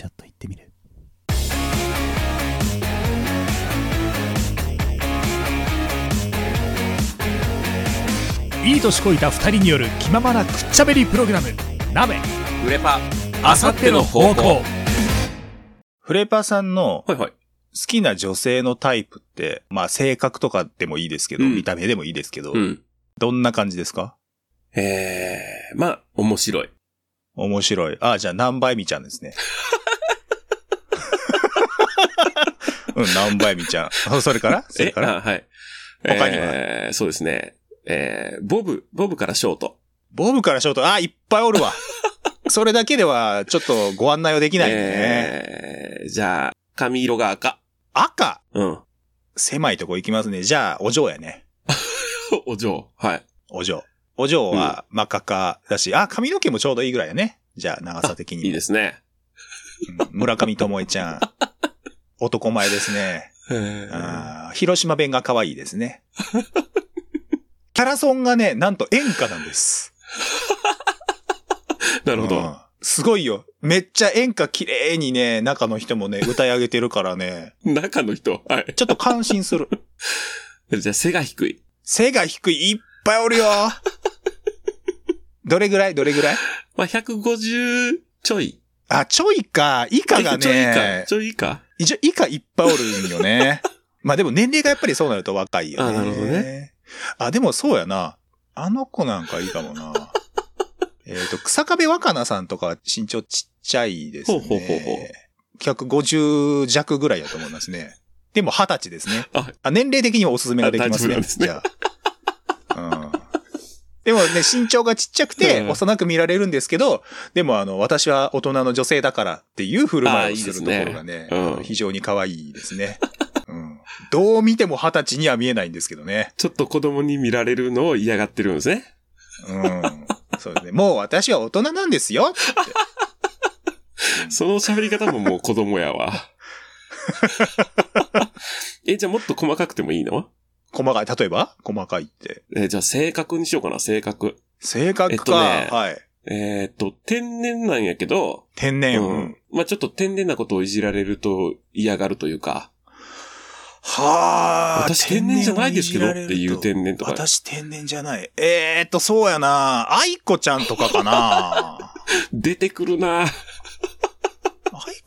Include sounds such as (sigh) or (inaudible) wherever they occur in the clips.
ちょっと行ってみるいい年こいた2人による気ままなくっちゃべりプログラム「鍋フレパ、あさっての方向」フレパさんのはいはい。好きな女性のタイプって、まあ性格とかでもいいですけど、うん見た目でもいいですけど、うん。どんな感じですか？えー、まあ、面白い。面白い。あ、じゃあ何倍見ちゃんですね。(laughs) うん、何倍見ちゃん。あ (laughs) それから？それえ、から？あはい。他には？えー、そうですね。えー、ボブ、ボブからショート。ボブからショート、あ、いっぱいおるわ。(laughs) それだけでは、ちょっとご案内はできないね。えー、じゃあ、髪色が赤。赤？うん。狭いとこ行きますね。じゃあ、お嬢やね。(laughs) お嬢。はい。お嬢。お嬢は、真っ赤かだし、あ、髪の毛もちょうどいいぐらいやね。じゃあ、長さ的に。いいですね。うん村上智恵ちゃん。男前ですね。広島弁が可愛いですね。(laughs) キャラソンがね、なんと演歌なんです。(laughs) なるほど。うんすごいよ。めっちゃ演歌綺麗にね、中の人もね、歌い上げてるからね、(laughs) 中の人？はい。ちょっと感心する。じゃあ、背が低い。背が低い、いっぱいおるよ。どれぐらい？どれぐらい？まあ、150ちょい。あ、ちょいか。以下がちょい以下ね。ちょい以下一応以下いっぱいおるんよね。(laughs) まあでも年齢がやっぱりそうなると若いよね。あなるほどね。あ、でもそうやな。あの子なんかいいかもな。(laughs) えっと、草壁若菜さんとか身長ちっちゃいですね。ほうほうほうほう150弱ぐらいだと思いますね。でも20歳ですね。ああ年齢的にはおすすめができますね。すねじゃあ。うん。でもね、身長がちっちゃくて、うん幼く見られるんですけど、でもあの、私は大人の女性だからっていう振る舞いをするところがね、あいいねうん非常に可愛いですね。うん。どう見ても二十歳には見えないんですけどね。ちょっと子供に見られるのを嫌がってるんですね。うん。そうですね。もう私は大人なんですよって。(laughs) その喋り方ももう子供やわ。(laughs) え、じゃあもっと細かくてもいいの？細かい、例えば？細かいって。え、じゃあ性格にしようかな、性格。性格か。えっとねはい。えーっと、天然なんやけど、天然。ううんん。まあちょっと天然なことをいじられると嫌がるというか、はあ。私天然じゃないですけどっていう天然天然とか。私天然じゃない。えーっと、そうやな。愛子ちゃんとかかな。(laughs) 出てくるな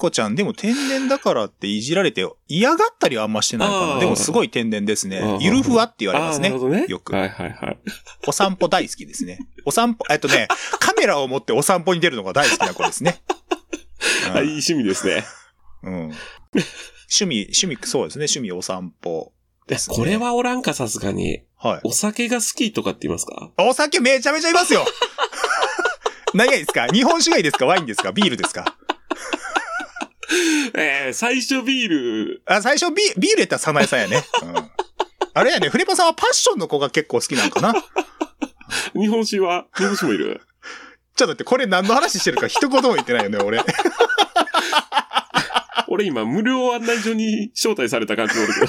愛子ちゃん、でも天然だからっていじられて嫌がったりはあんましてないかな。でもすごい天然ですねゆるふわって言われますねね。よくはいはいはい。お散歩大好きですね。お散歩、えっとね、カメラを持ってお散歩に出るのが大好きな子ですね。(laughs) あ、いい趣味ですね。うん。趣味、趣味、そうですね。趣味お散歩ね。これ。はおらんか、さすがに。はい。お酒が好きとかって言いますか？お酒めちゃめちゃいますよ (laughs) 何がいいですか？日本酒がいいですか？ワインですか？ビールですか？(laughs) えー、最初ビール、あ、最初ビビールやったらサナエさんやね。うん。あれやね、フレパさんはパッションの子が結構好きなのかな (laughs) 日本酒は、日本酒もいる。ちょっと待って、これ何の話してるか一言も言ってないよね、俺。(laughs) 俺今、無料案内所に招待された感じのおるけど。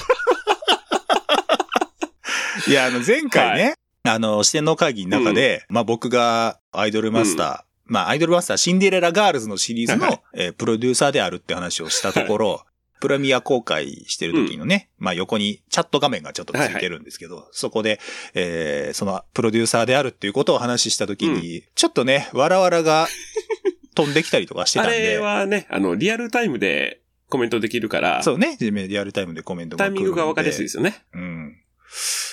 いや、あの、前回ね、あの、四天王会議の中で、まあ僕がアイドルマスター、まあアイドルマスターシンデレラガールズのシリーズの、はいえープロデューサーであるって話をしたところ、プレミア公開してる時のね、まあ横にチャット画面がちょっとついてるんですけど、そこで、えーそのプロデューサーであるっていうことを話した時に、ちょっとね、わらわらが飛んできたりとかしてたあんで。れはね、あの、リアルタイムでコメントできるから、そうね、リアルタイムでコメントがタイミングが分かりやすいですよね。うん。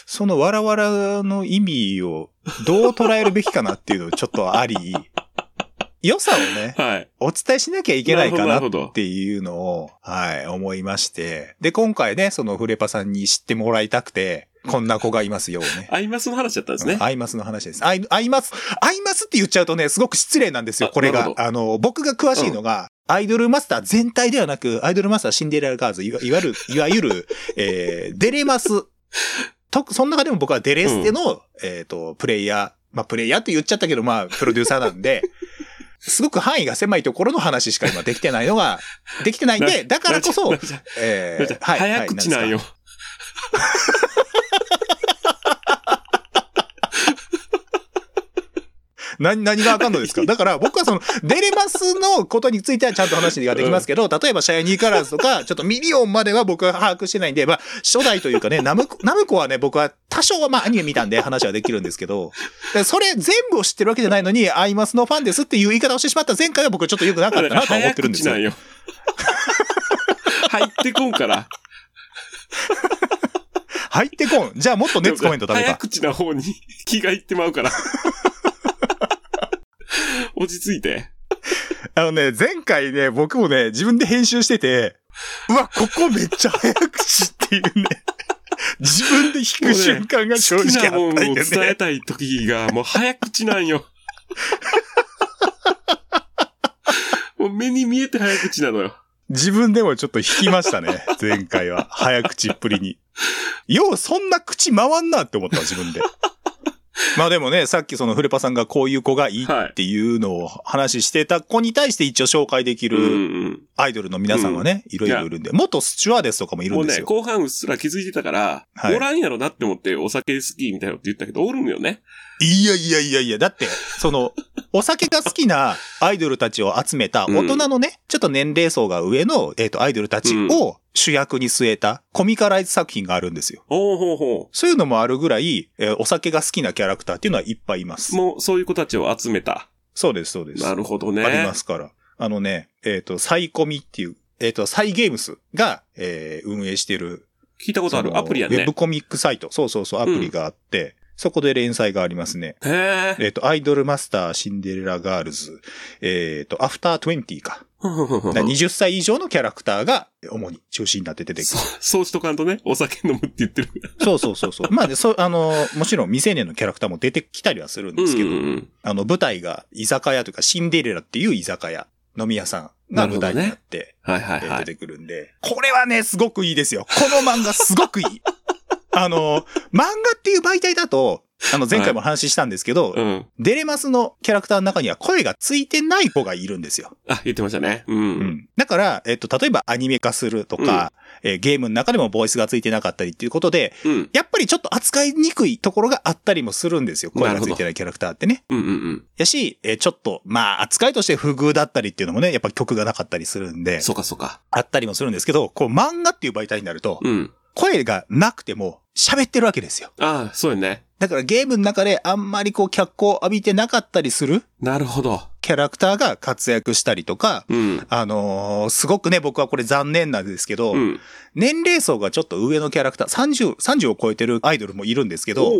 そのわらわらの意味をどう捉えるべきかなっていうのちょっとあり、良さをね、(laughs) はい。お伝えしなきゃいけないかなっていうのを、はい、思いまして。で、今回ね、そのフレパさんに知ってもらいたくて、こんな子がいますよね。(laughs) アイマスの話だったんですね。アイマスの話です。アイアイマス、アイマスって言っちゃうとね、すごく失礼なんですよ、あこれがあの、僕が詳しいのが、アイドルマスター全体ではなく、アイドルマスターシンデレラガールズ、いわいわゆる、いわゆる、(laughs) えー、デレマス。と、その中でも僕はデレステの、えっ、と、プレイヤー、まあ、プレイヤーって言っちゃったけど、まあ、プロデューサーなんで、すごく範囲が狭いところの話しか今できてないのが、(laughs) できてないんで、だからこそえー、はい。早口なんよ。はい (laughs) 何、何があかんのですか？だから僕はその、デレマスのことについてはちゃんと話ができますけど、例えばシャイニーカラーズとか、ちょっとミリオンまでは僕は把握してないんで、まあ、初代というかね、ナムコ、ナムコはね、僕は多少はまあアニメ見たんで話はできるんですけど、でそれ全部を知ってるわけじゃないのに、アイマスのファンですっていう言い方をしてしまった前回は僕はちょっと良くなかったなとは思ってるんですよ早口なん。よ。(laughs) 入ってこんから。入ってこん。じゃあもっと熱コメント食べ早か。口な方に気がいってまうから。落ち着いて。あのね、前回ね、僕もね、自分で編集してて、うわ、ここめっちゃ早口っていうね、自分で弾く瞬間が正直あったんよね。伝えたい時がもう早口なんよ。もう目に見えて早口なのよ。自分でもちょっと弾きましたね、(laughs) 前回は。早口っぷりに。よう、そんな口回んなって思った、自分で。(laughs) まあでもね、さっきそのフレパさんがこういう子がいいっていうのを話してた子に対して一応紹介できるん。アイドルの皆さんはね、いろいろいるんで、元スチュワーデスとかもいるもうんね、ですよ。後半うっすら気づいてたから、はいおらんやろなって思ってお酒好きみたいなこと言ったけど、おるんよね。いやいやいやいや、だって、その、お酒が好きなアイドルたちを集めた大人のね、ちょっと年齢層が上の、えっ、と、アイドルたちを主役に据えたコミカライズ作品があるんですよ。おうほうほそういうのもあるぐらい、えーお酒が好きなキャラクターっていうのはいっぱいいますう。。もうそういう子たちを集めた。そうです、そうです。なるほどね。ありますから。あのね、えっ、と、サイコミっていう、えっ、と、サイゲームスが、えー運営してる聞いたことあるアプリやねウェブ。コミックサイト。そうそうそう、アプリがあって、そこで連載がありますね。へえ。えっ、と、アイドルマスター、シンデレラガールズ、えっ、と、アフター20か。だから20歳以上のキャラクターが主に中心になって出てくる。そうそうしとかんとね、お酒飲むって言ってる。そうそうそうそう。まあで、そう、あの、もちろん未成年のキャラクターも出てきたりはするんですけど、うんうんうんあの、舞台が居酒屋というか、シンデレラっていう居酒屋、飲み屋さんが舞台になって、はいはいはい。えー出てくるんで、これはね、すごくいいですよ。この漫画すごくいい。あの、漫画っていう媒体だと、あの、前回も話したんですけど、うん。デレマスのキャラクターの中には声がついてない子がいるんですよ。あ、言ってましたね。う。うんん。だから、えっと、例えばアニメ化するとか、えーゲームの中でもボイスがついてなかったりっていうことで、うん。やっぱりちょっと扱いにくいところがあったりもするんですよ。声がついてないキャラクターってね。うんうんうん。やし、えーちょっと、まあ、扱いとして不遇だったりっていうのもね、やっぱ曲がなかったりするんで、そうかそうか。あったりもするんですけど、こう漫画っていう媒体になると、うん。声がなくても喋ってるわけですよ。ああ、そうよね。だからゲームの中であんまりこう脚光を浴びてなかったりするなるほど。キャラクターが活躍したりとか、うん。あのーすごくね、僕はこれ残念なんですけど、うん。年齢層がちょっと上のキャラクター、30、30を超えてるアイドルもいるんですけど、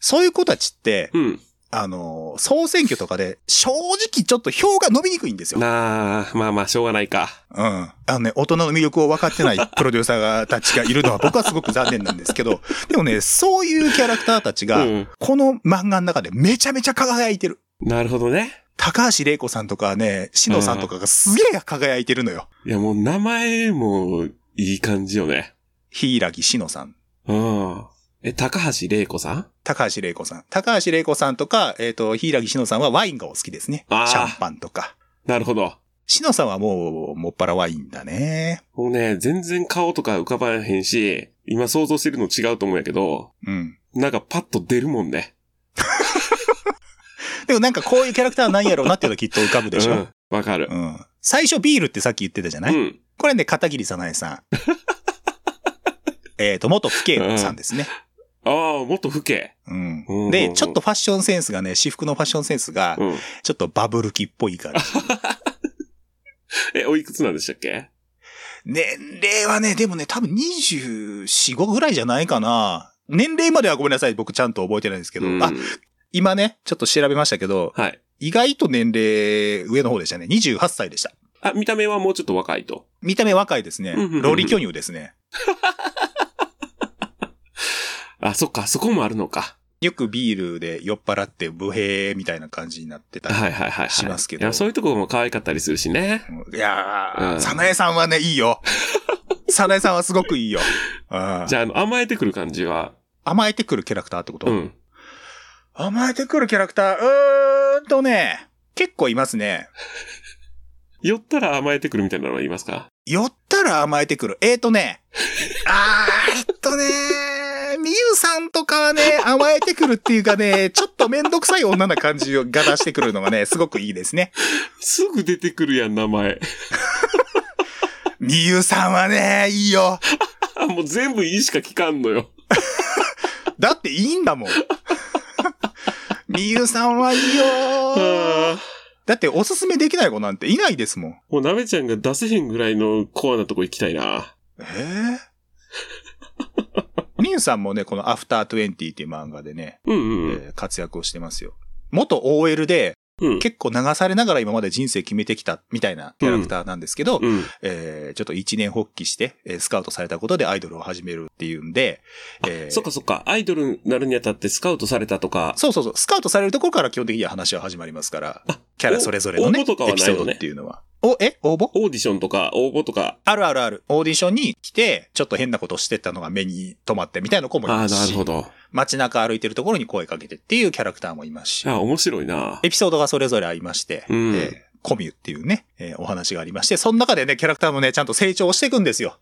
そういう子たちって、うん。あのー総選挙とかで正直ちょっと票が伸びにくいんですよ。なあ、まあまあ、しょうがないか。うん。あのね、大人の魅力を分かってないプロデューサーたちがいるのは僕はすごく残念なんですけど、(laughs) でもね、そういうキャラクターたちが、うん。この漫画の中でめちゃめちゃ輝いてる。なるほどね。高橋玲子さんとかね、しのさんとかがすげえ輝いてるのよ。いや、もう名前もいい感じよね。柊しのさん。うん。え、高橋玲子さん？高橋玲子さん。高橋玲子さんとか、えっ、と、柊しのさんはワインがお好きですね。シャンパンとか。なるほど。しのさんはもう、もっぱらワインだね。もうね、全然顔とか浮かばへんし、今想像してるの違うと思うんやけど、うん。なんかパッと出るもんね。(laughs) でもなんかこういうキャラクターなんやろうなっていうのはきっと浮かぶでしょ。うん。わかる。うん。最初ビールってさっき言ってたじゃない、うん。これね、片桐さなえさん。(laughs) えっと、元不敬さんですね。ああ、もっと不敬。うんうんうんうんで、ちょっとファッションセンスがね、私服のファッションセンスが、うん。ちょっとバブル期っぽい感じ。(laughs) え、おいくつなんでしたっけ？年齢はね、でもね、多分24、5ぐらいじゃないかな。年齢まではごめんなさい。僕ちゃんと覚えてないんですけど。うんあ、今ね、ちょっと調べましたけど、はい。意外と年齢上の方でしたね。28歳でした。あ、見た目はもうちょっと若いと。見た目若いですね。ロリ巨乳ですね。(laughs) あ、そっか、そこもあるのか。よくビールで酔っ払ってブヘーみたいな感じになってたり。はいはいはい、はい。しますけどいや、そういうところも可愛かったりするしね。いやー、うんサナエさんはね、いいよ。サナエさんはすごくいいよ。うんじゃあ、あの、甘えてくる感じは、甘えてくるキャラクターってこと、うん。甘えてくるキャラクター、うーんとね、結構いますね。酔ったら甘えてくるみたいなのは言いますか？寄ったら甘えてくる。えーとね、あー、えっとね、みゆさんとかはね、甘えてくるっていうかね、(laughs) ちょっとめんどくさい女な感じが出してくるのがね、すごくいいですね。すぐ出てくるやん、名前。(laughs) みゆさんはね、いいよ。あ、(laughs) もう全部いいしか聞かんのよ。だっていいんだもん。みゆさんはいいよ。だっておすすめできない子なんていないですもん。もうなめちゃんが出せへんぐらいのコアなとこ行きたいな。ええみゆさんもね、このアフター20っていう漫画でね、うんうんうん。えー活躍をしてますよ。元 OL でうん。結構流されながら今まで人生決めてきたみたいなキャラクターなんですけど、うん。えーちょっと一年発起して、えースカウトされたことでアイドルを始めるっていうんで、えーそっかそっか。アイドルになるにあたってスカウトされたとか。そうそうそう、スカウトされるところから基本的には話は始まりますから、キャラそれぞれのね、応募とかはエピソードっていうのは。お、え応募？オーディションとか、応募とか。あるあるある。オーディションに来て、ちょっと変なことしてたのが目に留まってみたいな子もいああ、ますし。なるほど。街中歩いてるところに声かけてっていうキャラクターもいますし。ああ、面白いな。エピソードがそれぞれありまして、うんえーコミュっていうね、えーお話がありまして、その中でね、キャラクターもね、ちゃんと成長していくんですよ。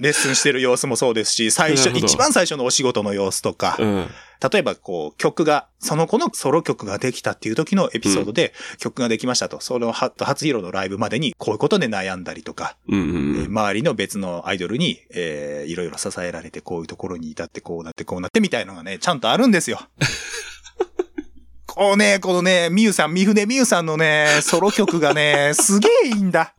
レッスンしてる様子もそうですし、最初、一番最初のお仕事の様子とか、うん。例えばこう、曲が、その子のソロ曲ができたっていう時のエピソードで、曲ができましたと、そのは初披露のライブまでにこういうことで悩んだりとか、うんうんえーうん。周りの別のアイドルに、えーいろいろ支えられて、こういうところに至って、こうなって、こうなってみたいのがね、ちゃんとあるんですよ。(laughs) こうね、このね、みゆさん、みふねみゆさんのね、ソロ曲がね、すげえいいんだ。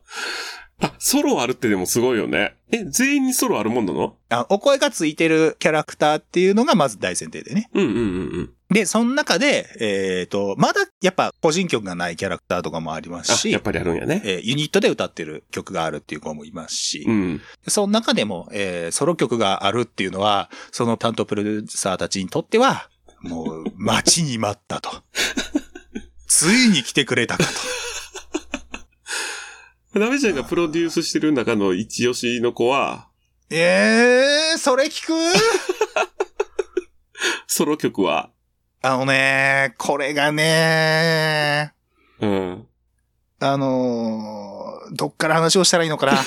あ、ソロあるってでもすごいよね。え、全員にソロあるもんなの？あお声がついてるキャラクターっていうのがまず大前提でね。うんうんうんうん。で、その中で、えっ、と、まだやっぱ個人曲がないキャラクターとかもありますあ、しやっ、ぱりあるんやね。えーユニットで歌ってる曲があるっていう子もいますし、うん。その中でも、えーソロ曲があるっていうのは、その担当プロデューサーたちにとっては、もう、待ちに待ったと。(laughs) ついに来てくれたかと。なめちゃんがプロデュースしてる中の一押しの子は、えー、それ聞く？(laughs) ソロ曲は、あのね、これがね、うん。あのーどっから話をしたらいいのかな？(laughs)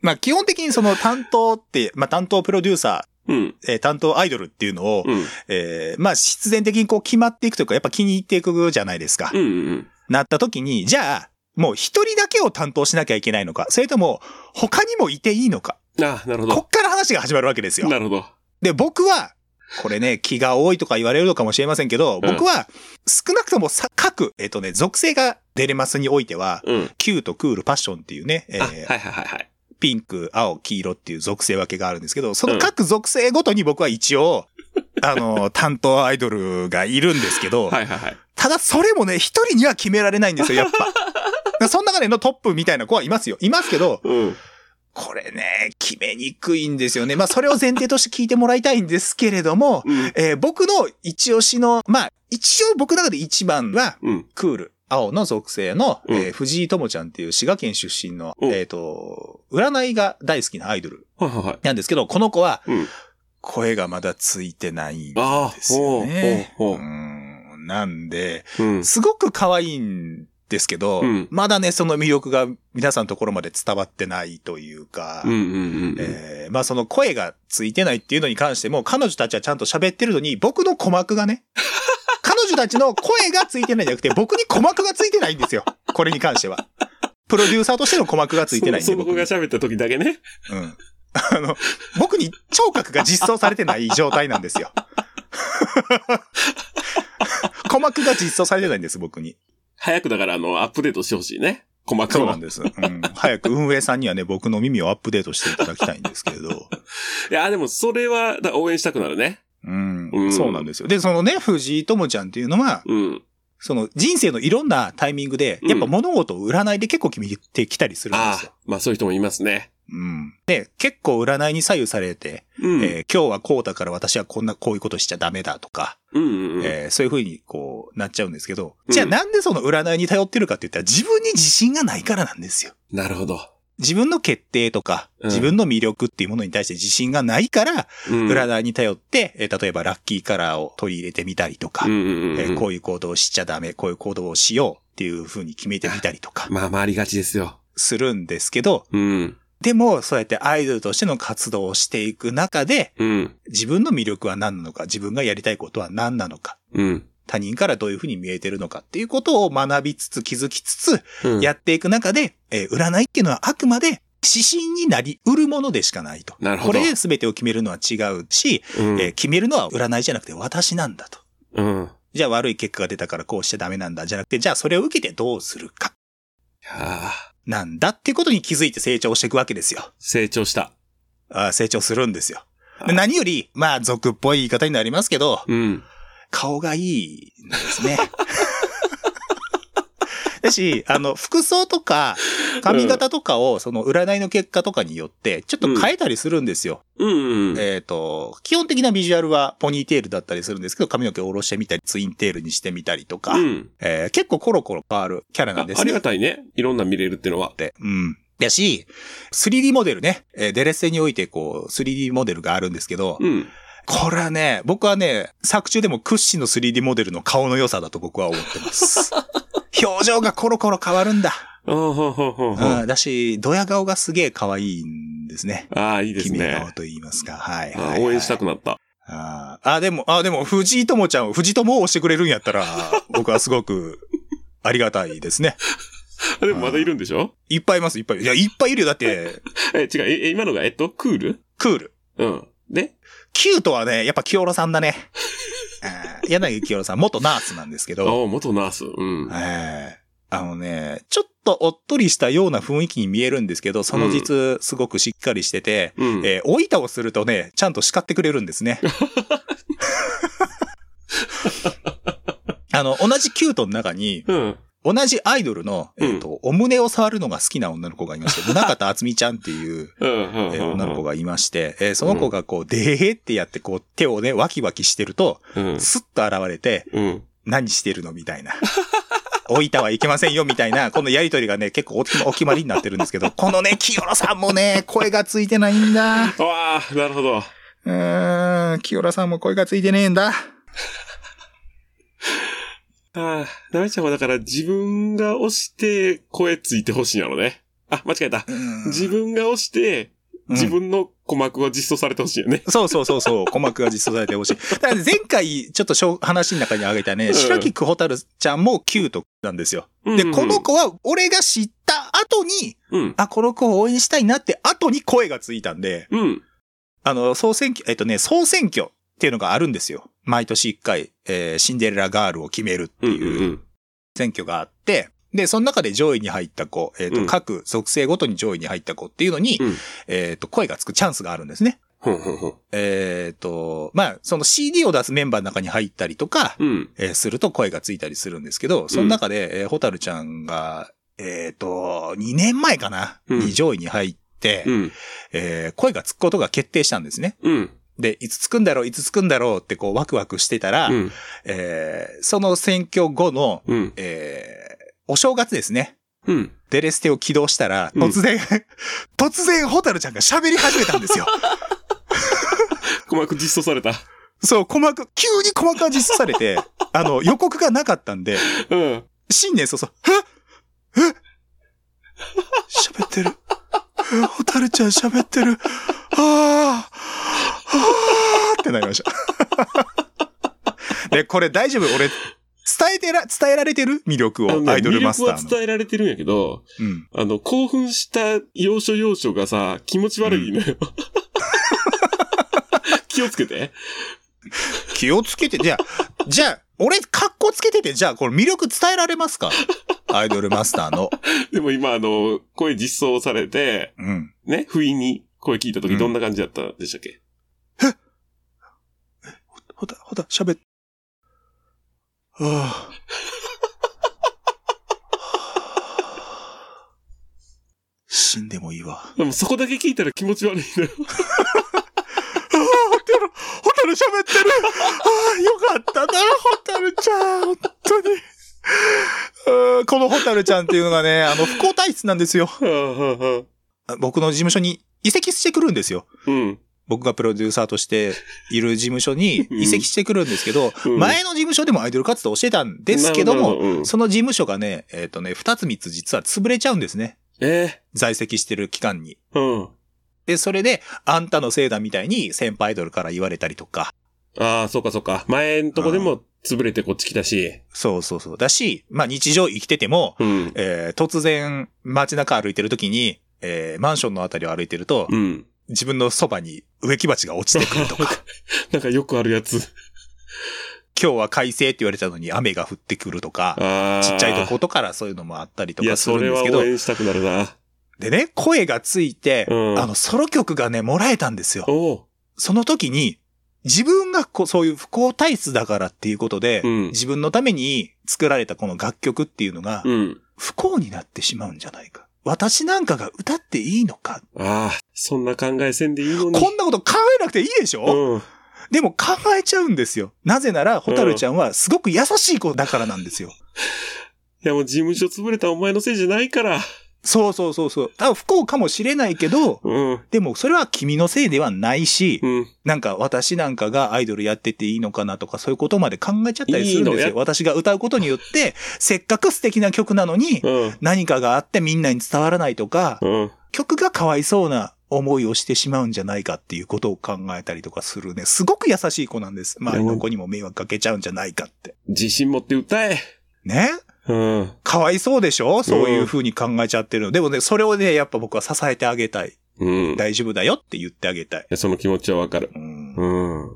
まあ基本的にその担当って、まあ担当プロデューサうん。ー、えー担当アイドルっていうのを、うん。えーまあ必然的にこう決まっていくというか、やっぱ気に入っていくじゃないですか。うんうんなった時に、じゃあ、もう一人だけを担当しなきゃいけないのか、それとも他にもいていいのか。うん。あ、なるほど。こっから話が始まるわけですよ。なるほど。で、僕は、これね、気が多いとか言われるのかもしれませんけど、僕は少なくともさ各、えっ、とね、属性がデレマスにおいては、うん。キュート、クール、パッションっていうね、えあ、ーはいはいはいはい。ピンク、青、黄色っていう属性分けがあるんですけど、その各属性ごとに僕は一応、(laughs) あの、担当アイドルがいるんですけど、はいはいはい。ただそれもね、一人には決められないんですよ、やっぱ。その中でのトップみたいな子はいますよ。いますけど、うん。これね、決めにくいんですよね。まあ、それを前提として聞いてもらいたいんですけれども、うん。えー僕の一押しの、まあ、一応僕の中で一番は、うん。クール。青の属性の、うんえー藤井智ちゃんっていう滋賀県出身の、うんえっ、と、占いが大好きなアイドルはいはいはい。なんですけど、この子は、うん。声がまだついてないんですよね。なんで、う。うん。すごく可愛いんですけど、うんまだね、その魅力が皆さんのところまで伝わってないというか、まあその声がついてないっていうのに関しても、彼女たちはちゃんと喋ってるのに、僕の鼓膜がね、(laughs) 彼女たちの声がついてないんじゃなくて、僕に鼓膜がついてないんですよ。これに関しては。プロデューサーとしての鼓膜がついてないんで。僕にが喋った時だけね。うん。あの、僕に聴覚が実装されてない状態なんですよ。(laughs) 鼓膜が実装されてないんです、僕に。早くだから、あの、アップデートしてほしいね。鼓膜をそうなん。です。うん。早く運営さんにはね、僕の耳をアップデートしていただきたいんですけれど。(laughs) いや、でもそれは、だ応援したくなるね。うんう。んそうなんですよ。で、そのね、藤井智ちゃんっていうのは、うん。その人生のいろんなタイミングで、うんやっぱ物事を占いで結構決めてきたりするんですよああ。、まあそういう人もいますね。うん。で、結構占いに左右されて、うん。えー今日はこうだから私はこんな、こういうことしちゃダメだとか、うんうんうん。えーそういう風にこうなっちゃうんですけど、うんじゃあなんでその占いに頼ってるかって言ったら自分に自信がないからなんですよ。なるほど。自分の決定とか、うん自分の魅力っていうものに対して自信がないから、うん。占いに頼って、えー例えばラッキーカラーを取り入れてみたりとか、こういう行動をしちゃダメ、こういう行動をしようっていう風に決めてみたりとかまあまあありがちですよ。するんですけど、うん。でも、そうやってアイドルとしての活動をしていく中で、うん。自分の魅力は何なのか、自分がやりたいことは何なのか、うん。他人からどういうふうに見えてるのかっていうことを学びつつ気づきつつ、うん。やっていく中で、えー占いっていうのはあくまで指針になり得るものでしかないと。なるほどこれで全てを決めるのは違うし、うん。えー決めるのは占いじゃなくて私なんだと。うん。じゃあ悪い結果が出たからこうしちゃダメなんだじゃなくて、じゃあそれを受けてどうするか。なんだってことに気づいて成長していくわけですよ。成長した。あー成長するんですよ。で何より、まあ、俗っぽい言い方になりますけど、うん。顔がいいんですね。(laughs) だし、あの、服装とか、髪型とかを、その占いの結果とかによって、ちょっと変えたりするんですよ。うん。うん。えっ、と、基本的なビジュアルはポニーテールだったりするんですけど、髪の毛を下ろしてみたり、ツインテールにしてみたりとか、うん。えー結構コロコロ変わるキャラなんですね。あありがたいね。いろんな見れるっていうのはっ。て。うん。だし、3D モデルね、えーデレッセにおいてこう、3D モデルがあるんですけど、うん。これはね、僕はね、作中でも屈指の 3D モデルの顔の良さだと僕は思ってます。(laughs) 表情がコロコロ変わるんだ。ああ、ほうん、だし、ドヤ顔がすげえ可愛いんですね。ああ、いいですね顔。と言いますか。はいあはい、はい。ー応援したくなった。あーあ、でも、あ、でも、藤井友ちゃん、藤井友を押してくれるんやったら、(laughs) 僕はすごく、ありがたいですね。あでもまだいるんでしょ？いっぱいいます、いっぱい。いや、いっぱいいるよ。だって、(laughs) え、違う。え、え今のが、えっと、クール？クール。うん。でキュートはね、やっぱ清野さんだね。(laughs) 柳清野さん、元ナースなんですけあど、あ、元ナース。うん。えーあのね、ちょっとおっとりしたような雰囲気に見えるんですけど、その実、すごくしっかりしてて、うん。えー、お板をするとね、ちゃんと叱ってくれるんですね。(laughs) あの、同じキュートの中に、うん。同じアイドルの、えっ、と、お胸を触るのが好きな女の子がいまして、(laughs) 宗方厚美ちゃんっていう。えー女の子がいまして、えーその子がこう、でーってやって、こう、手をね、ワキワキしてると、うん。スッと現れて、うん。何してるの？みたいな。(laughs) 置いたはいけませんよ、みたいな、このやりとりがね、結構お決まお決まりになってるんですけど、(laughs) このね、清野さんもね、声がついてないんだ。ああ、なるほど。うーん、清野さんも声がついてねえんだ。ああ、なめちゃんはだから自分が押して声ついてほしいなのね。あ、間違えた。うん自分が押して、うん自分の鼓膜を実装されてほしいよね。そうそうそうそう、鼓膜が実装されてほしい。だから前回、ちょっと話の中に挙げたね、うん白木久穂るちゃんもキュートなんですよ。で、この子は、俺が知った後に、うん。あ、この子を応援したいなって後に声がついたんで、うん。あの、総選挙、えっとね、総選挙っていうのがあるんですよ。毎年一回、えーシンデレラガールを決めるってうん。いううん選挙があって、で、その中で上位に入った子、えっ、と、うん各属性ごとに上位に入った子っていうのに、うんえっ、と、声がつくチャンスがあるんですね。えっ、と、まあ、その CD を出すメンバーの中に入ったりとか、うん。えーすると声がついたりするんですけど、その中で、えーホタルちゃんが、えっ、と、2年前かな、うんに上位に入って、うん。えー声がつくことが決定したんですね。うん。で、いつつくんだろう、いつつくんだろうってこうワクワクしてたら、うん。えーその選挙後の、うん。えーお正月ですね。うん。デレステを起動したら、うん突然、突然、ホタルちゃんが喋り始めたんですよ。(laughs) 鼓膜実装された。そう、鼓膜、急に鼓膜が実装されて、(laughs) あの、予告がなかったんで、うん。新年早々、ええ喋ってる。えホタルちゃん喋ってる。ああ、なりました。(laughs) で、これ大丈夫？俺、伝えてら、伝えられてる？魅力を、アイドルマスター魅力はの。伝えられてるんやけど、うん。あの、興奮した要所要所がさ、気持ち悪いのよ。(laughs) 気をつけて。気をつけて、じゃあ、じゃあ、俺、格好つけてて、じゃあ、これ魅力伝えられますか？アイドルマスターの。でも今、あの、声実装されて、うん。ね、不意に声聞いた時うんどんな感じだったでしたっけ、ほた、ほた、喋っ、ああ。死んでもいいわ。でもそこだけ聞いたら気持ち悪いのよ。ああ、ホタル、ホタル喋ってるああ、よかったな、ホタルちゃん、本当に。このホタルちゃんっていうのがね、あの、不幸体質なんですよ。僕の事務所に移籍してくるんですよ。うん。僕がプロデューサーとしている事務所に (laughs) 移籍してくるんですけど、うん前の事務所でもアイドル活動をしてたんですけども、どうんその事務所がね、えっ、とね、二つ三つ実は潰れちゃうんですね。え在籍してる期間に。えうん。で、それで、あんたのせいだみたいに先輩アイドルから言われたりとか。ああ、そうかそうか。前んとこでも潰れてこっち来たし。そうそうそう。だし、まあ日常生きてても、うん。えー突然街中歩いてる時に、えーマンションのあたりを歩いてると、うん。自分のそばに植木鉢が落ちてくるとか、(laughs) なんかよくあるやつ。今日は快晴って言われたのに雨が降ってくるとか。ちっちゃいとことからそういうのもあったりといや、かするそれはんですけど、応援したくなるな。でね、声がついて、うんあの、ソロ曲がね、もらえたんですよ。その時に、自分がこうそういう不幸体質だからっていうことで、うん自分のために作られたこの楽曲っていうのが、うん。不幸になってしまうんじゃないか。私なんかが歌っていいのか？ああ、そんな考えせんでいいのに。こんなこと考えなくていいでしょ、うん。でも考えちゃうんですよ。なぜなら、ホタルちゃんはすごく優しい子だからなんですよ。いやもう事務所潰れたお前のせいじゃないから。そうそうそうそう。多分不幸かもしれないけど、うん。でもそれは君のせいではないし、うん。なんか私なんかがアイドルやってていいのかなとかそういうことまで考えちゃったりするんですよ。いい私が歌うことによって、せっかく素敵な曲なのに、うん。何かがあってみんなに伝わらないとか、うん。曲がかわいそうな思いをしてしまうんじゃないかっていうことを考えたりとかするね。すごく優しい子なんです。周りの子にも迷惑かけちゃうんじゃないかって。自信持って歌え。ね？うん。かわいそうでしょ？そういう風に考えちゃってるの。でもね、それをね、やっぱ僕は支えてあげたい。うん。い大丈夫だよって言ってあげたい。やその気持ちはわかる。うん。うん。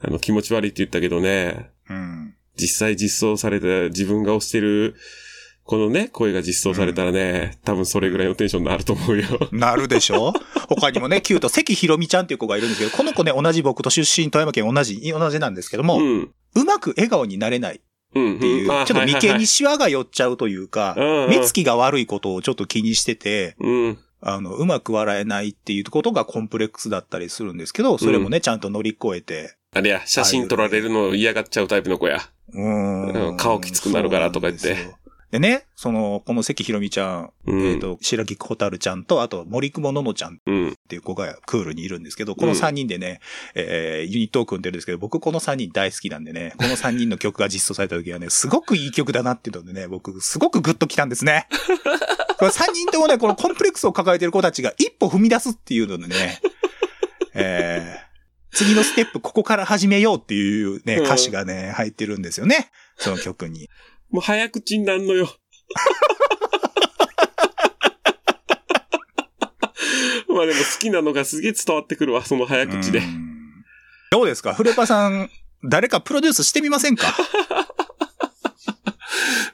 あの、気持ち悪いって言ったけどね、うん。実際実装された自分が推してる、このね、声が実装されたらね、多分それぐらいのテンションになると思うよ。なるでしょ？他にもね、(laughs) キュート、関ひろみちゃんっていう子がいるんですけど、この子ね、同じ僕と出身、富山県同じ、同じなんですけども、う。うんまく笑顔になれないっうん。ていう、ちょっと眉間にシワが寄っちゃうというか、目つきが悪いことをちょっと気にしてて、うん。あの、うまく笑えないっていうことがコンプレックスだったりするんですけど、それもね、ちゃんと乗り越えて、あれや、写真撮られるのを嫌がっちゃうタイプの子や。うん。顔きつくなるからとか言ってでね、その、この関ひろみちゃん、うん。えっ、と、白木小樽ちゃんと、あと、森久保ののちゃんうん。っていう子がクールにいるんですけど、この3人でね、えーユニットを組んでるんですけど、僕この3人大好きなんでね、この3人の曲が実装された時はね、すごくいい曲だなっていうのでね、僕すごくグッときたんですね。(laughs) これ3人ともね、このコンプレックスを抱えてる子たちが一歩踏み出すっていうのでね、えー次のステップここから始めようっていうね、うん歌詞がね、入ってるんですよね。その曲に。もう早口になんのよ。(laughs) まあでも好きなのがすげえ伝わってくるわ、その早口でう。んどうですか？フレパさん、誰かプロデュースしてみませんか？(laughs)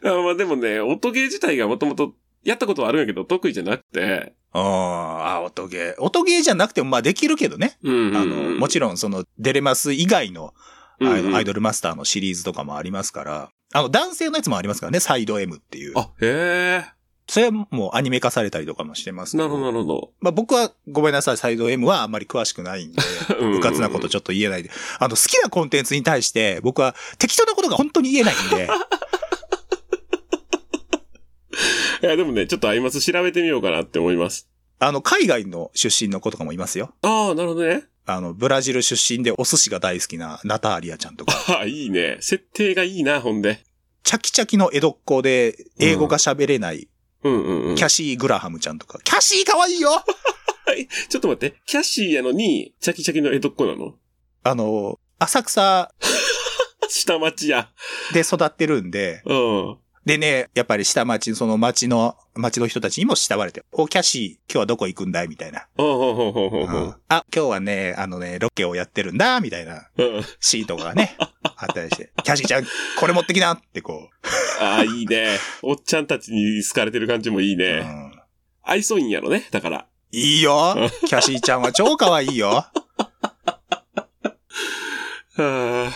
あまあでもね、音ゲー自体がもともとやったことはあるんやけど、得意じゃなくて。あーあ、音ゲー。音ゲーじゃなくてもまあできるけどね。うんあの、もちろんその、デレマス以外の、アイドルマスターのシリーズとかもありますから、あの、男性のやつもありますからね、サイド M っていう。あ、へそれはもうアニメ化されたりとかもしてますなるほど、なるほど。まあ僕はごめんなさい、サイド M はあんまり詳しくないんで、(laughs) うかつなことちょっと言えないで。あの、好きなコンテンツに対して僕は適当なことが本当に言えないんで、(laughs) いや、でもね、ちょっとアイマス調べてみようかなって思います。あの、海外の出身の子とかもいますよ。ああ、なるほどね。あの、ブラジル出身でお寿司が大好きなナターリアちゃんとか、あ (laughs) あ、いいね。設定がいいな、ほんで。チャキチャキの江戸っ子で英語が喋れないうんうんうん。キャシー・グラハムちゃんとか。キャシー可愛いよ (laughs) ちょっと待って。キャシーやのに、チャキチャキの江戸っ子なの？あの、浅草 (laughs) 下町や。で育ってるんで、うん。でね、やっぱり下町、その町の、町の人たちにも慕われて、お、キャシー、今日はどこ行くんだい？みたいな。あ、今日はね、あのね、ロケをやってるんだ、みたいな。シーンとかがね、あったりして、キャシーちゃん、これ持ってきなってこ (laughs) ああ、いいね。おっちゃんたちに好かれてる感じもいいうね。うん愛想いいんやろね。だから。いいよキャシーちゃんは超可愛いよ (laughs) ああ。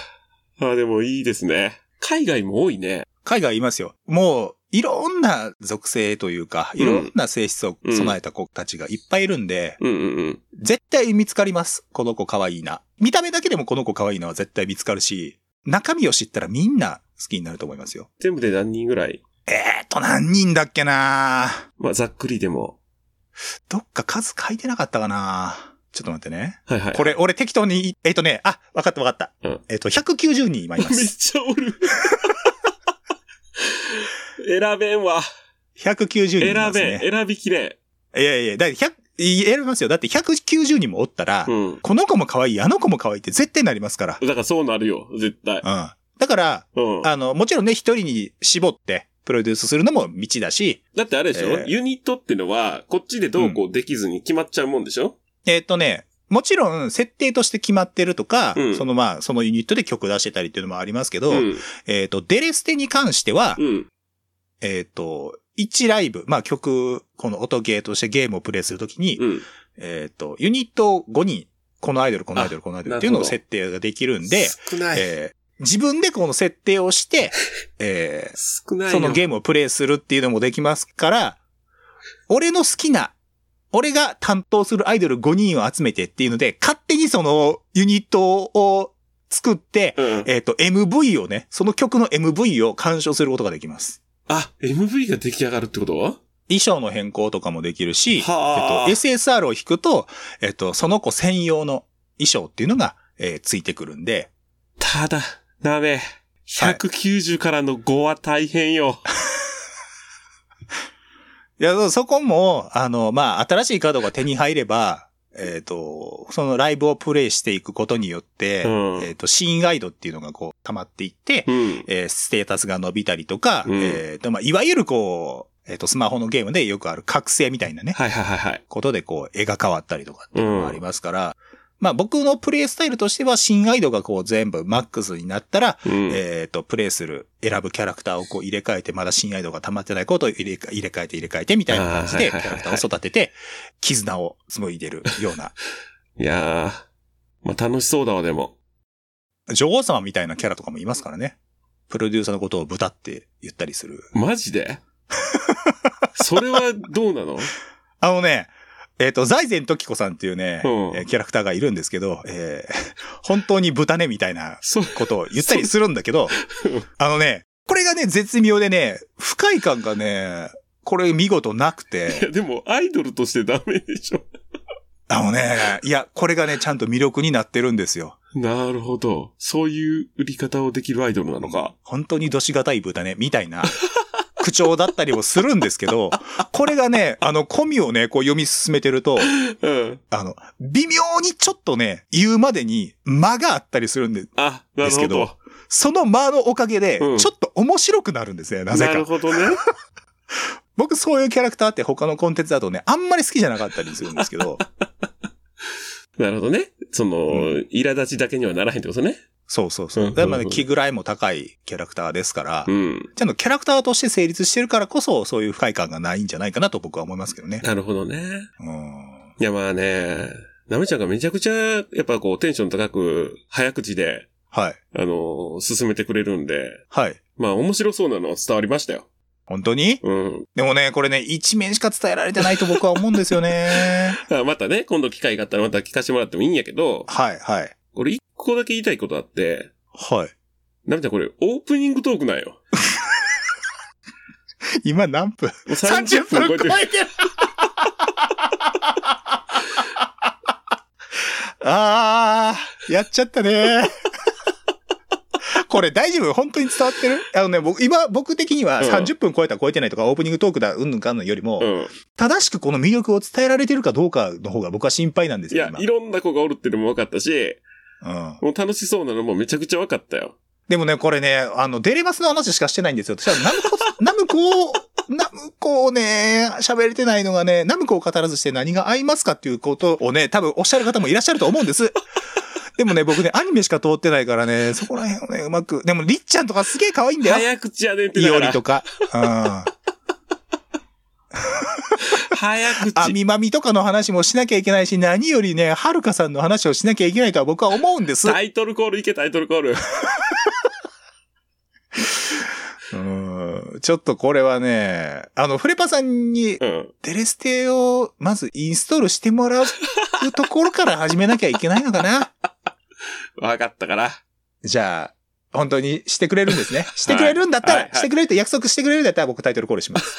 ああ、でもいいですね。海外も多いね。海外いますよ。もう、いろんな属性というか、いろんな性質を備えた子たちがいっぱいいるんで、うんうんうん。絶対見つかります。この子可愛いな。見た目だけでもこの子可愛いのは絶対見つかるし、中身を知ったらみんな好きになると思いますよ。全部で何人ぐらい？えーと、何人だっけなまあ、ざっくりでも。どっか数書いてなかったかなちょっと待ってね。はいはい。これ、俺適当に、えっ、とね、あ、わかったわかった。うんえっ、と、190人今いま (laughs) めっす。ちゃおる。選べんわ。190人い選ますべ、ね。選びきれ。いやいや、だって100、い選びますよ。だって190人もおったら、うん。この子も可愛い、あの子も可愛いって絶対なりますから。だからそうなるよ、絶対うん。。だから、うん。あの、もちろんね、一人に絞って、プロデュースするのも道だし、だってあれでしょ、えーユニットってのは、こっちでどうこうできずに決まっちゃうもんでしょ、えーっとね、もちろん設定として決まってるとか、うんそのまあ、そのユニットで曲出してたりっていうのもありますけど、うん。えーっと、デレステに関しては、うん。えーっと、1ライブ、まあ曲、この音ゲーとしてゲームをプレイするときに、うん。えーっと、ユニット5人、このアイドル、このアイドル、このアイドルっていうのを設定ができるんで、少ない。えー自分でこの設定をして、えー少ないよ。そのゲームをプレイするっていうのもできますから、俺の好きな、俺が担当するアイドル5人を集めてっていうので、勝手にそのユニットを作って、うん。えっ、と、MV をね、その曲の MV を鑑賞することができます。あ、MV が出来上がるってこと？衣装の変更とかもできるし、はあえっと、SSR を引くと、えっと、その子専用の衣装っていうのが、えーついてくるんで、ただ、ダメ。190からの5は大変よ。(laughs) いや、そこも、あの、まあ、新しいカードが手に入れば、えっ、と、そのライブをプレイしていくことによって、うんえっ、と、新ガイドっていうのがこう、溜まっていって、うん。えーステータスが伸びたりとか、うんえっ、と、まあ、いわゆるこう、えっ、と、スマホのゲームでよくある覚醒みたいなね、はいはいはいはい。ことでこう、絵が変わったりとかっていうのがありますから、まあ、僕のプレイスタイルとしては、新ガイドがこう、全部マックスになったら、うん。えっ、と、プレイする、選ぶキャラクターをこう入れ替えて、まだ新アイドルが溜まってないことを入れ替え入れ替えて入れ替えてみたいな感じで、キャラクターを育てて、絆を紡いでるような、(laughs) いやー。まあ、楽しそうだわ、でも。女王様みたいなキャラとかもいますからね。プロデューサーのことを豚って言ったりする。マジで？それはどうなの？(laughs) あのね、えっ、と、財前時子さんっていうね、うんえーキャラクターがいるんですけど、えー本当に豚ねみたいな。ことを言ったりするんだけど、あのね、これがね、絶妙でね、不快感がね、これ見事なくてい、や、でも、アイドルとしてダメでしょ。あのね、いや、これがね、ちゃんと魅力になってるんですよ。なるほど。そういう売り方をできるアイドルなのか。本当にどしがたい豚ね、みたいな口調だったりもするんですけど、(laughs) これがね、あの、込みをね、こう読み進めてると、うん。あの、微妙にちょっとね、言うまでに間があったりするんで、あ、なるほどですけど。その間のおかげで、うんちょっと面白くなるんですね、なぜなるか。ほどね。(laughs) 僕そういうキャラクターって他のコンテンツだとね、あんまり好きじゃなかったりするんですけど、(laughs) なるほどね。その、苛立ちだけにはならへんってことね。そうそうそう。うんだからまあ気ぐらいも高いキャラクターですから、うん。ちゃんとキャラクターとして成立してるからこそ、そういう不快感がないんじゃないかなと僕は思いますけどね。なるほどね。うん。いや、まあね、なめちゃんがめちゃくちゃ、やっぱこう、テンション高く、早口で、はい。あの、進めてくれるんで、はい。まあ面白そうなのは伝わりましたよ。本当に？うん。でもね、これね、一面しか伝えられてないと僕は思うんですよね。(laughs) あまたね、今度機会があったらまた聞かせてもらってもいいんやけど、はい、はい。これ一個だけ言いたいことあって、はい。なめちゃんこれオープニングトークなんよ。(laughs) 今何分？もう30分超えてる。(laughs) あー、やっちゃったね。(laughs) これ大丈夫？本当に伝わってる？あのね、僕、今、僕的にはうん30分超えた超えてないとか、オープニングトークだ、うんぬんかんぬんよりも、うん。正しくこの魅力を伝えられてるかどうかの方が僕は心配なんですよ、今。、いやいろんな子がおるっていうのも分かったし、うん。もう楽しそうなのもめちゃくちゃ分かったよ。でもね、これね、あの、デレマスの話しかしてないんですよ。私はナムコ、(laughs) ナムコを、ナムコをね、喋れてないのがね、ナムコを語らずして何が合いますかっていうことをね、多分おっしゃる方もいらっしゃると思うんです。(laughs) でもね、僕ね、アニメしか通ってないからね、そこら辺をね、うまく。でも、りっちゃんとかすげえ可愛いんだよ。早口やねんってい。おりとか。うん。早口。あみまみとかの話もしなきゃいけないし、何よりね、はるかさんの話をしなきゃいけないとは僕は思うんです。タイトルコールいけ、タイトルコール。(laughs) うん。ちょっとこれはね、あの、フレパさんにうん。デレステをまずインストールしてもらうところから始めなきゃいけないのかな。(laughs) 分かったから。じゃあ、本当にしてくれるんですね。してくれるんだったら、(laughs) はいはいはいしてくれるって約束してくれるんだったら僕タイトルコールします。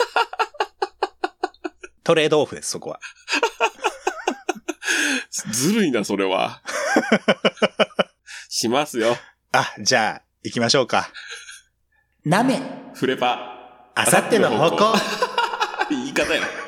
トレードオフです、そこは。(laughs) ずるいな、それは。(laughs) しますよ。あ、じゃあ、行きましょうか。なめ、フレパ。あさっての方向。(laughs) 言い方や。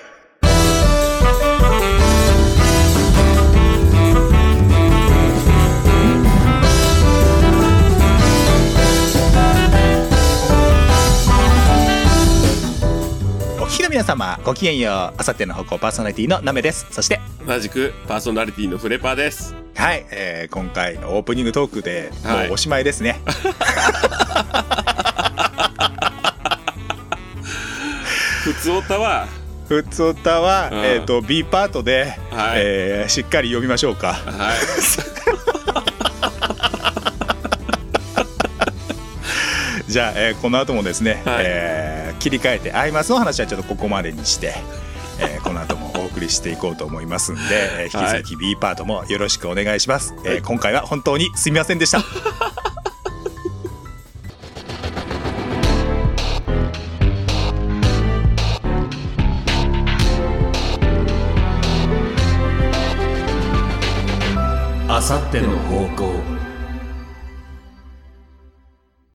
皆様、ごきげんよう。あさっての方向パーソナリティのナメです。そして、同じくパーソナリティのフレパーです。はい、えー、今回のオープニングトークでもはいうおしまいですね。普通オタは、ふつおたは、うんえっ、と、B パートで、はいえーしっかり読みましょうか。はい。(laughs) じゃあ、えーこの後もですね、はいえー切り替えて、アイマスの話はちょっとここまでにして、(laughs) えーこの後もお送りしていこうと思いますんで、(laughs) えー引き続き B パートもよろしくお願いします。えーはい今回は本当にすみませんでした。(laughs) あさっての方向